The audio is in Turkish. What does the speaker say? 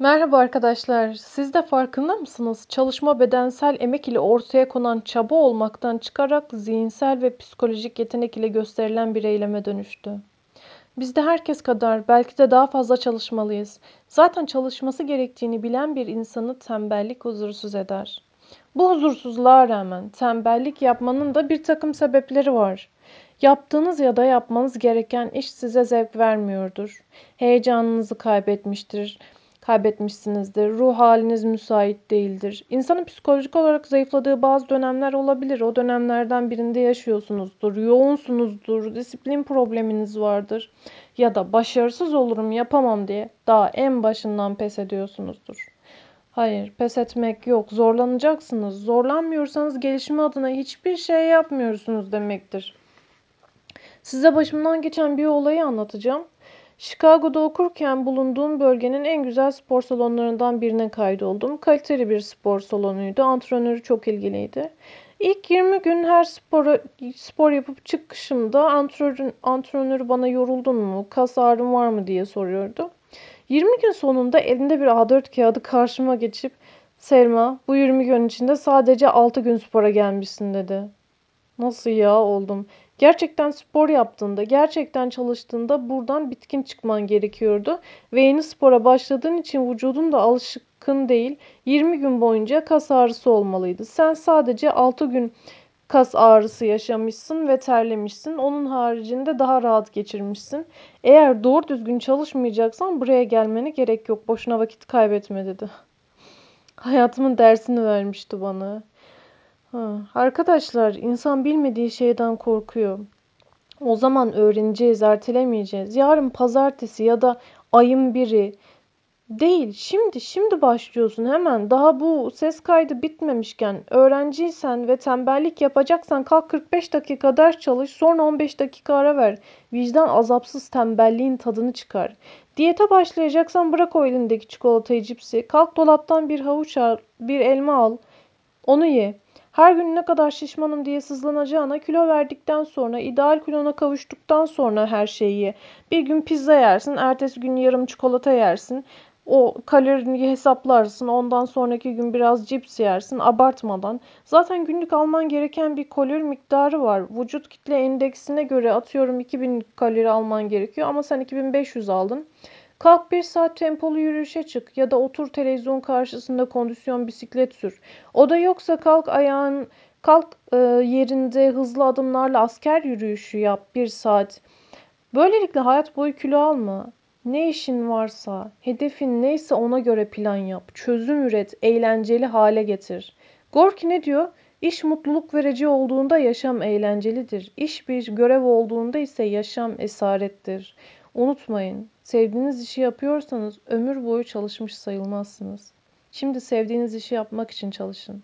Merhaba arkadaşlar. Siz de farkında mısınız? Çalışma bedensel emek ile ortaya konan çaba olmaktan çıkarak zihinsel ve psikolojik yetenek ile gösterilen bir eyleme dönüştü. Biz de herkes kadar belki de daha fazla çalışmalıyız. Zaten çalışması gerektiğini bilen bir insanı tembellik huzursuz eder. Bu huzursuzluğa rağmen tembellik yapmanın da bir takım sebepleri var. Yaptığınız ya da yapmanız gereken iş size zevk vermiyordur. Heyecanınızı kaybetmiştir kaybetmişsinizdir. Ruh haliniz müsait değildir. İnsanın psikolojik olarak zayıfladığı bazı dönemler olabilir. O dönemlerden birinde yaşıyorsunuzdur. Yoğunsunuzdur. Disiplin probleminiz vardır. Ya da başarısız olurum yapamam diye daha en başından pes ediyorsunuzdur. Hayır, pes etmek yok. Zorlanacaksınız. Zorlanmıyorsanız gelişme adına hiçbir şey yapmıyorsunuz demektir. Size başımdan geçen bir olayı anlatacağım. Chicago'da okurken bulunduğum bölgenin en güzel spor salonlarından birine kaydoldum. Kaliteli bir spor salonuydu. Antrenörü çok ilgiliydi. İlk 20 gün her spora, spor yapıp çıkışımda antrenör, antrenörü bana yoruldun mu, kas ağrın var mı diye soruyordu. 20 gün sonunda elinde bir A4 kağıdı karşıma geçip Selma bu 20 gün içinde sadece 6 gün spora gelmişsin dedi. Nasıl ya oldum. Gerçekten spor yaptığında, gerçekten çalıştığında buradan bitkin çıkman gerekiyordu. Ve yeni spora başladığın için vücudun da alışkın değil. 20 gün boyunca kas ağrısı olmalıydı. Sen sadece 6 gün kas ağrısı yaşamışsın ve terlemişsin. Onun haricinde daha rahat geçirmişsin. Eğer doğru düzgün çalışmayacaksan buraya gelmene gerek yok. Boşuna vakit kaybetme dedi. Hayatımın dersini vermişti bana. Ha, arkadaşlar insan bilmediği şeyden korkuyor. O zaman öğreneceğiz, ertelemeyeceğiz. Yarın pazartesi ya da ayın biri değil. Şimdi, şimdi başlıyorsun hemen. Daha bu ses kaydı bitmemişken öğrenciysen ve tembellik yapacaksan kalk 45 dakika ders çalış sonra 15 dakika ara ver. Vicdan azapsız tembelliğin tadını çıkar. Diyete başlayacaksan bırak o elindeki çikolatayı cipsi. Kalk dolaptan bir havuç al, bir elma al. Onu ye. Her gün ne kadar şişmanım diye sızlanacağına kilo verdikten sonra, ideal kilona kavuştuktan sonra her şeyi. Bir gün pizza yersin, ertesi gün yarım çikolata yersin. O kalorini hesaplarsın. Ondan sonraki gün biraz cips yersin abartmadan. Zaten günlük alman gereken bir kalori miktarı var. Vücut kitle endeksine göre atıyorum 2000 kalori alman gerekiyor ama sen 2500 aldın. Kalk bir saat tempolu yürüyüşe çık ya da otur televizyon karşısında kondisyon bisiklet sür. O da yoksa kalk ayağın kalk e, yerinde hızlı adımlarla asker yürüyüşü yap bir saat. Böylelikle hayat boyu kilo alma. Ne işin varsa, hedefin neyse ona göre plan yap. Çözüm üret, eğlenceli hale getir. Gorki ne diyor? İş mutluluk verici olduğunda yaşam eğlencelidir. İş bir görev olduğunda ise yaşam esarettir. Unutmayın, sevdiğiniz işi yapıyorsanız ömür boyu çalışmış sayılmazsınız. Şimdi sevdiğiniz işi yapmak için çalışın.